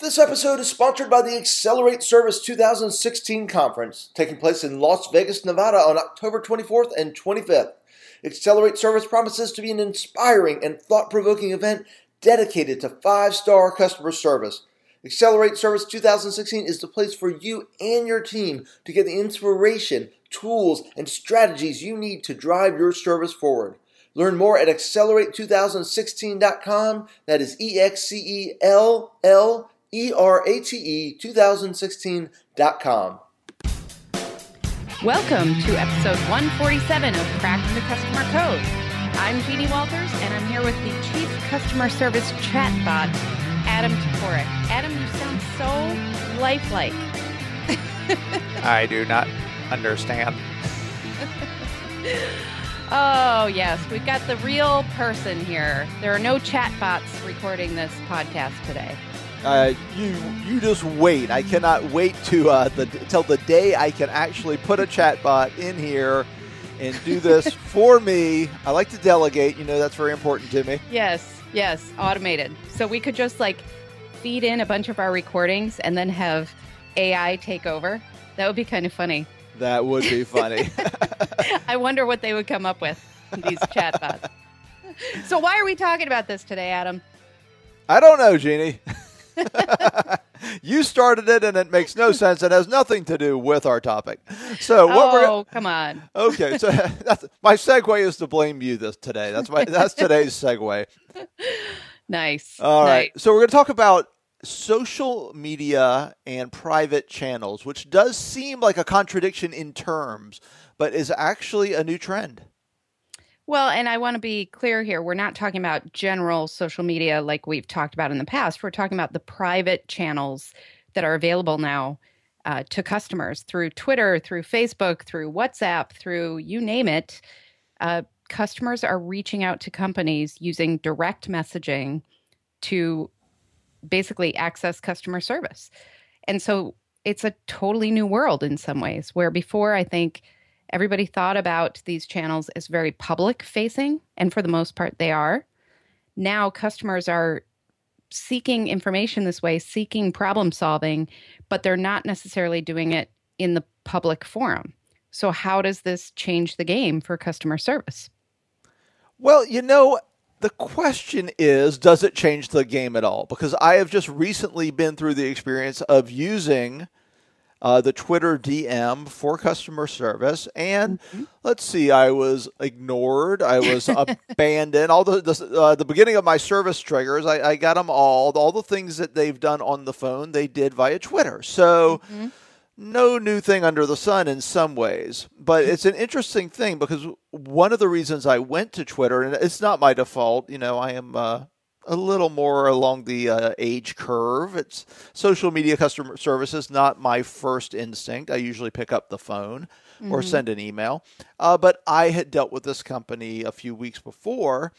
This episode is sponsored by the Excellerate Service 2016 conference, taking place in Las Vegas, Nevada on October 24th and 25th. Excellerate Service promises to be an inspiring and thought provoking event dedicated to five star customer service. Excellerate Service 2016 is the place for you and your team to get the inspiration, tools, and strategies you need to drive your service forward. Learn more at excellerate2016.com. That is E X C E L L E R A T E 2016.com. Welcome to episode 147 of Cracking the Customer Code. I'm Jeannie Walters, and I'm here with the Chief Customer Service Chatbot, Adam Toporek. Adam, you sound so lifelike. I do not understand. oh, yes, we've got the real person here. There are no chatbots recording this podcast today. Uh, you you just wait. I cannot wait to uh, the till the day I can actually put a chatbot in here and do this for me. I like to delegate. You know that's very important to me. Yes, yes, automated. So we could just like feed in a bunch of our recordings and then have AI take over. That would be kind of funny. That would be funny. I wonder what they would come up with these chatbots. So why are we talking about this today, Adam? I don't know, Jeannie. you started it, and it makes no sense. It has nothing to do with our topic. So what oh, we're oh, come on. Okay, so that's, my segue is to blame you this today. That's my that's today's segue. Nice. All right. nice. So we're going to talk about social media and private channels, which does seem like a contradiction in terms, but is actually a new trend. Well, and I want to be clear here. We're not talking about general social media like we've talked about in the past. We're talking about the private channels that are available now uh, to customers through Twitter, through Facebook, through WhatsApp, through you name it. Uh, customers are reaching out to companies using direct messaging to basically access customer service. And so it's a totally new world in some ways, where before I think everybody thought about these channels as very public facing, and for the most part, they are. Now, customers are seeking information this way, seeking problem solving, but they're not necessarily doing it in the public forum. So, how does this change the game for customer service? Well, you know, the question is does it change the game at all? Because I have just recently been through the experience of using uh, the Twitter DM for customer service. And mm-hmm. let's see, I was ignored, I was abandoned. All the the, uh, the, beginning of my service triggers, I, I, got them all. All the things that they've done on the phone, they did via Twitter. So. Mm-hmm. No new thing under the sun in some ways, but it's an interesting thing because one of the reasons I went to Twitter, and it's not my default, you know, I am uh, a little more along the uh, age curve. It's social media customer services, not my first instinct. I usually pick up the phone mm-hmm. or send an email. Uh, but I had dealt with this company a few weeks before,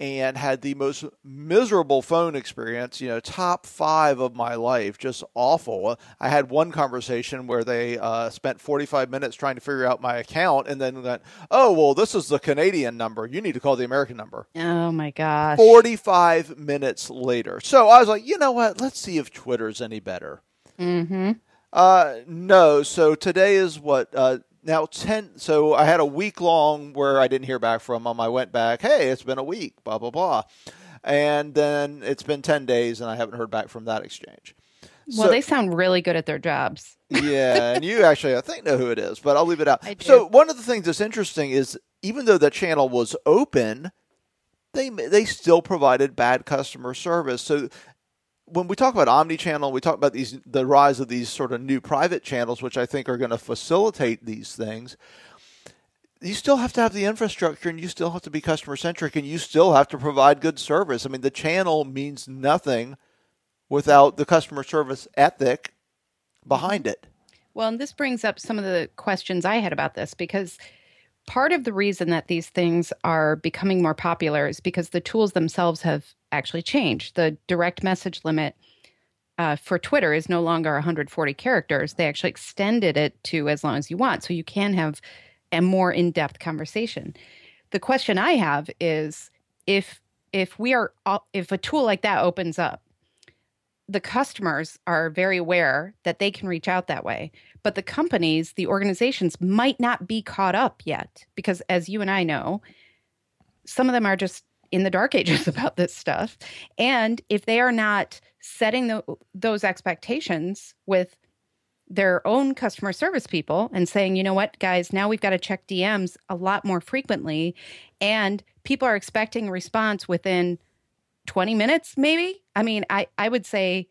and had the most miserable phone experience, you know, top five of my life, just awful. I had one conversation where they uh, spent 45 minutes trying to figure out my account and then went, oh, well, this is the Canadian number. You need to call the American number. Oh, my gosh. 45 minutes later. So I was like, you know what? Let's see if Twitter's any better. Mm-hmm. Uh, no. So today is what? Uh, now 10 so i had a week long where i didn't hear back from them i went back hey it's been a week blah blah blah. And then it's been 10 days and i haven't heard back from that exchange. Well so, they sound really good at their jobs. Yeah and you actually i think know who it is but i'll leave it out. So one of the things that's interesting is even though the channel was open they they still provided bad customer service. So when we talk about omni-channel, we talk about these the rise of these sort of new private channels, which I think are going to facilitate these things. You still have to have the infrastructure, and you still have to be customer centric, and you still have to provide good service. I mean, the channel means nothing without the customer service ethic behind it. Well, and this brings up some of the questions I had about this because part of the reason that these things are becoming more popular is because the tools themselves have actually changed. The direct message limit uh, for Twitter is no longer 140 characters. They actually extended it to as long as you want. So you can have a more in depth conversation. The question I have is if if we are if a tool like that opens up the customers are very aware that they can reach out that way. But the companies, the organizations might not be caught up yet because, as you and I know, some of them are just in the dark ages about this stuff. And if they are not setting the, those expectations with their own customer service people and saying, you know what, guys, now we've got to check DMs a lot more frequently. And people are expecting response within 20 minutes, maybe. I mean, I, I would say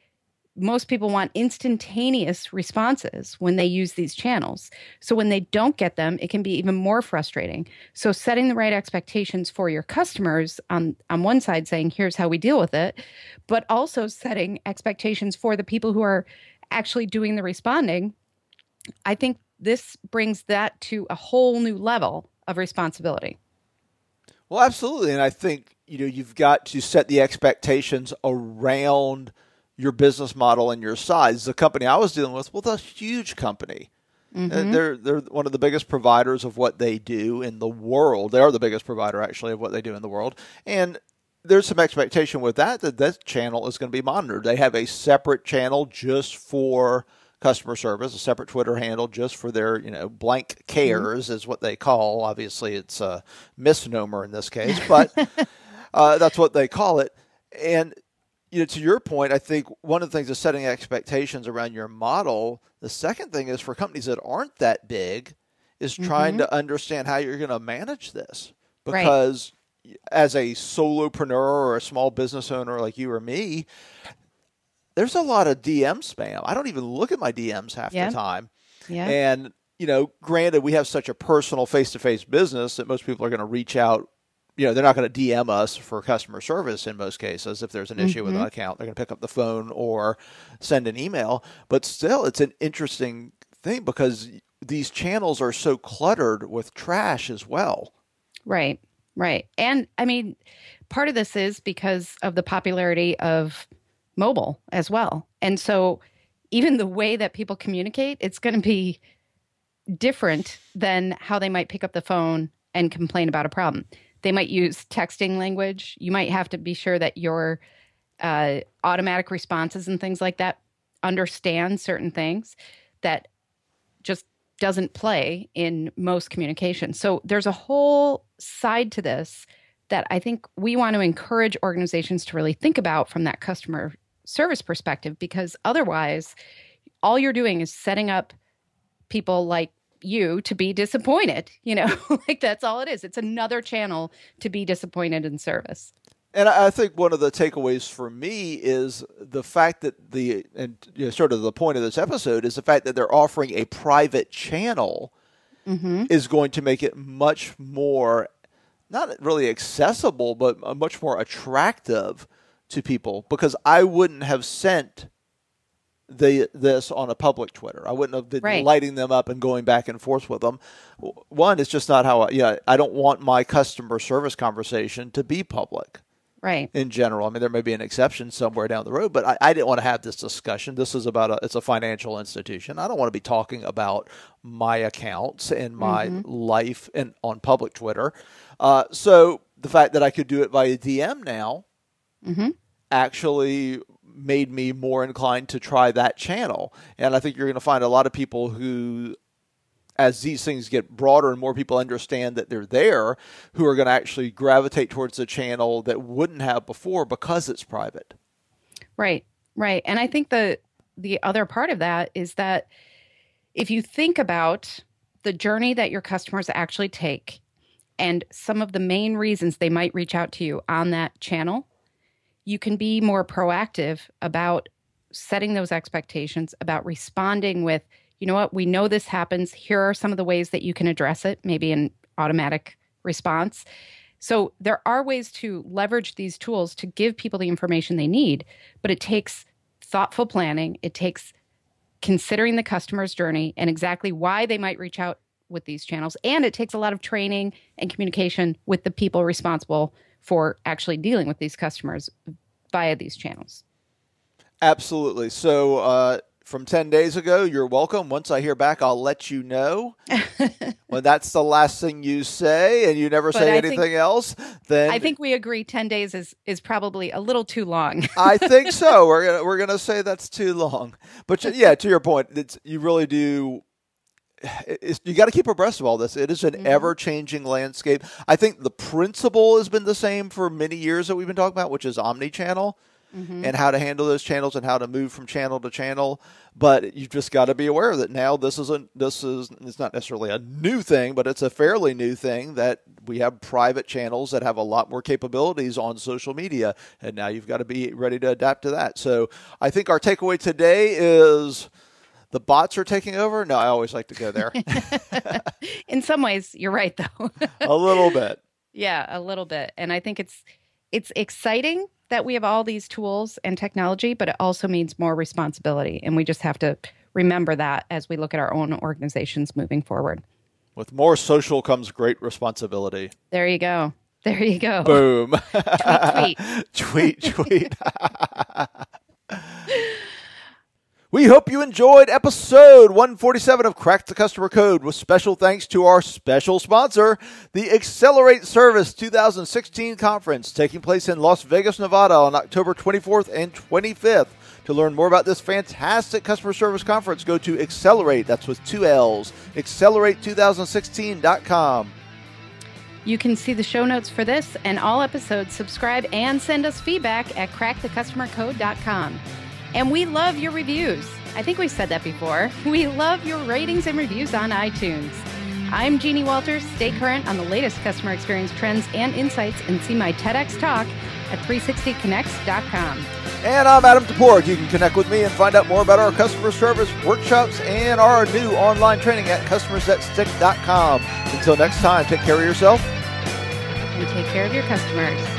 most people want instantaneous responses when they use these channels. So when they don't get them, it can be even more frustrating. So setting the right expectations for your customers on on one side saying here's how we deal with it, but also setting expectations for the people who are actually doing the responding. I think this brings that to a whole new level of responsibility. Well, absolutely, and I think you know you've got to set the expectations around your business model and your size. The company I was dealing with was a huge company. Mm-hmm. They're they're one of the biggest providers of what they do in the world. They are the biggest provider actually of what they do in the world, and there's some expectation with that that that channel is going to be monitored. They have a separate channel just for customer service, a separate Twitter handle just for their, you know, blank mm-hmm. cares mm-hmm. is what they call. Obviously, it's a misnomer in this case, but uh, that's what they call it. And you know, to your point, I think one of the things is setting expectations around your model. The second thing is for companies that aren't that big, is trying mm-hmm. to understand how you're going to manage this because right. as a solopreneur or a small business owner like you or me, there's a lot of DM spam. I don't even look at my DMs half yeah. the time. Yeah. And you know, granted, we have such a personal face-to-face business that most people are going to reach out you know, they're not going to DM us for customer service in most cases. If there's an issue mm-hmm. with an mm-hmm. account, they're going to pick up the phone or send an email. But still, it's an interesting thing because these channels are so cluttered with trash as well. Right, right. And I mean, part of this is because of the popularity of mobile as well. And so, even the way that people communicate, it's going to be different than how they might pick up the phone and complain about a problem. They might use texting language. You might have to be sure that your uh, automatic responses and things like that understand certain things that just doesn't play in most communication. So there's a whole side to this that I think we want to encourage organizations to really think about from that customer service perspective because otherwise all you're doing is setting up people like you to be disappointed. You know, like that's all it is. It's another channel to be disappointed in service. And I think one of the takeaways for me is the fact that the and you know, sort of the point of this episode is the fact that they're offering a private channel mm-hmm. is going to make it much more not really accessible, but much more attractive to people because I wouldn't have sent the this on a public Twitter. I wouldn't have been right. lighting them up and going back and forth with them. One, it's just not how I, yeah, I don't want my customer service conversation to be public. Right. In general, I mean, there may be an exception somewhere down the road, but I, I didn't want to have this discussion. This is about a, it's a financial institution. I don't want to be talking about my accounts and my mm-hmm. life and on public Twitter. Uh, so the fact that I could do it via DM now, mm-hmm. actually made me more inclined to try that channel. And I think you're going to find a lot of people who as these things get broader and more people understand that they're there, who are going to actually gravitate towards the channel that wouldn't have before because it's private. Right, right. And I think the the other part of that is that if you think about the journey that your customers actually take and some of the main reasons they might reach out to you on that channel, you can be more proactive about setting those expectations, about responding with, you know what, we know this happens. Here are some of the ways that you can address it, maybe an automatic response. So there are ways to leverage these tools to give people the information they need, but it takes thoughtful planning. It takes considering the customer's journey and exactly why they might reach out with these channels. And it takes a lot of training and communication with the people responsible for actually dealing with these customers via these channels. Absolutely. So, uh, from 10 days ago, you're welcome. Once I hear back, I'll let you know. when that's the last thing you say and you never But say I anything think- else, then I think we agree 10 days is, is probably a little too long. I think so. We're gonna we're gonna say that's too long. But yeah, to your point, it's you really do. It's, you got to keep abreast of all this. It is an Mhm. ever changing landscape. I think the principle has been the same for many years that we've been talking about, which is omni-channel Mhm. and how to handle those channels and how to move from channel to channel. But you've just got to be aware that now this isn't this is it's not necessarily a new thing, but it's a fairly new thing that we have private channels that have a lot more capabilities on social media, and now you've got to be ready to adapt to that. So I think our takeaway today is the bots are taking over. No, I always like to go there In some ways, you're right, though. a little bit. Yeah, a little bit. And I think it's it's exciting that we have all these tools and technology, but it also means more responsibility. And we just have to remember that as we look at our own organizations moving forward. With more social comes great responsibility. There you go. There you go. Boom. tweet. tweet, tweet. We hope you enjoyed episode 147 of Crack the Customer Code with special thanks to our special sponsor, the Excellerate Service 2016 conference taking place in Las Vegas, Nevada on October 24th and 25th. To learn more about this fantastic customer service conference, go to Excellerate, that's with two L's, excellerate2016.com. You can see the show notes for this and all episodes, subscribe, and send us feedback at crackthecustomercode.com. And we love your reviews. I think we said that before. We love your ratings and reviews on iTunes. I'm Jeannie Walters. Stay current on the latest customer experience trends and insights and see my TEDx talk at 360connects.com. And I'm Adam Toporek. You can connect with me and find out more about our customer service workshops and our new online training at customersthatstick.com. Until next time, take care of yourself. And take care of your customers.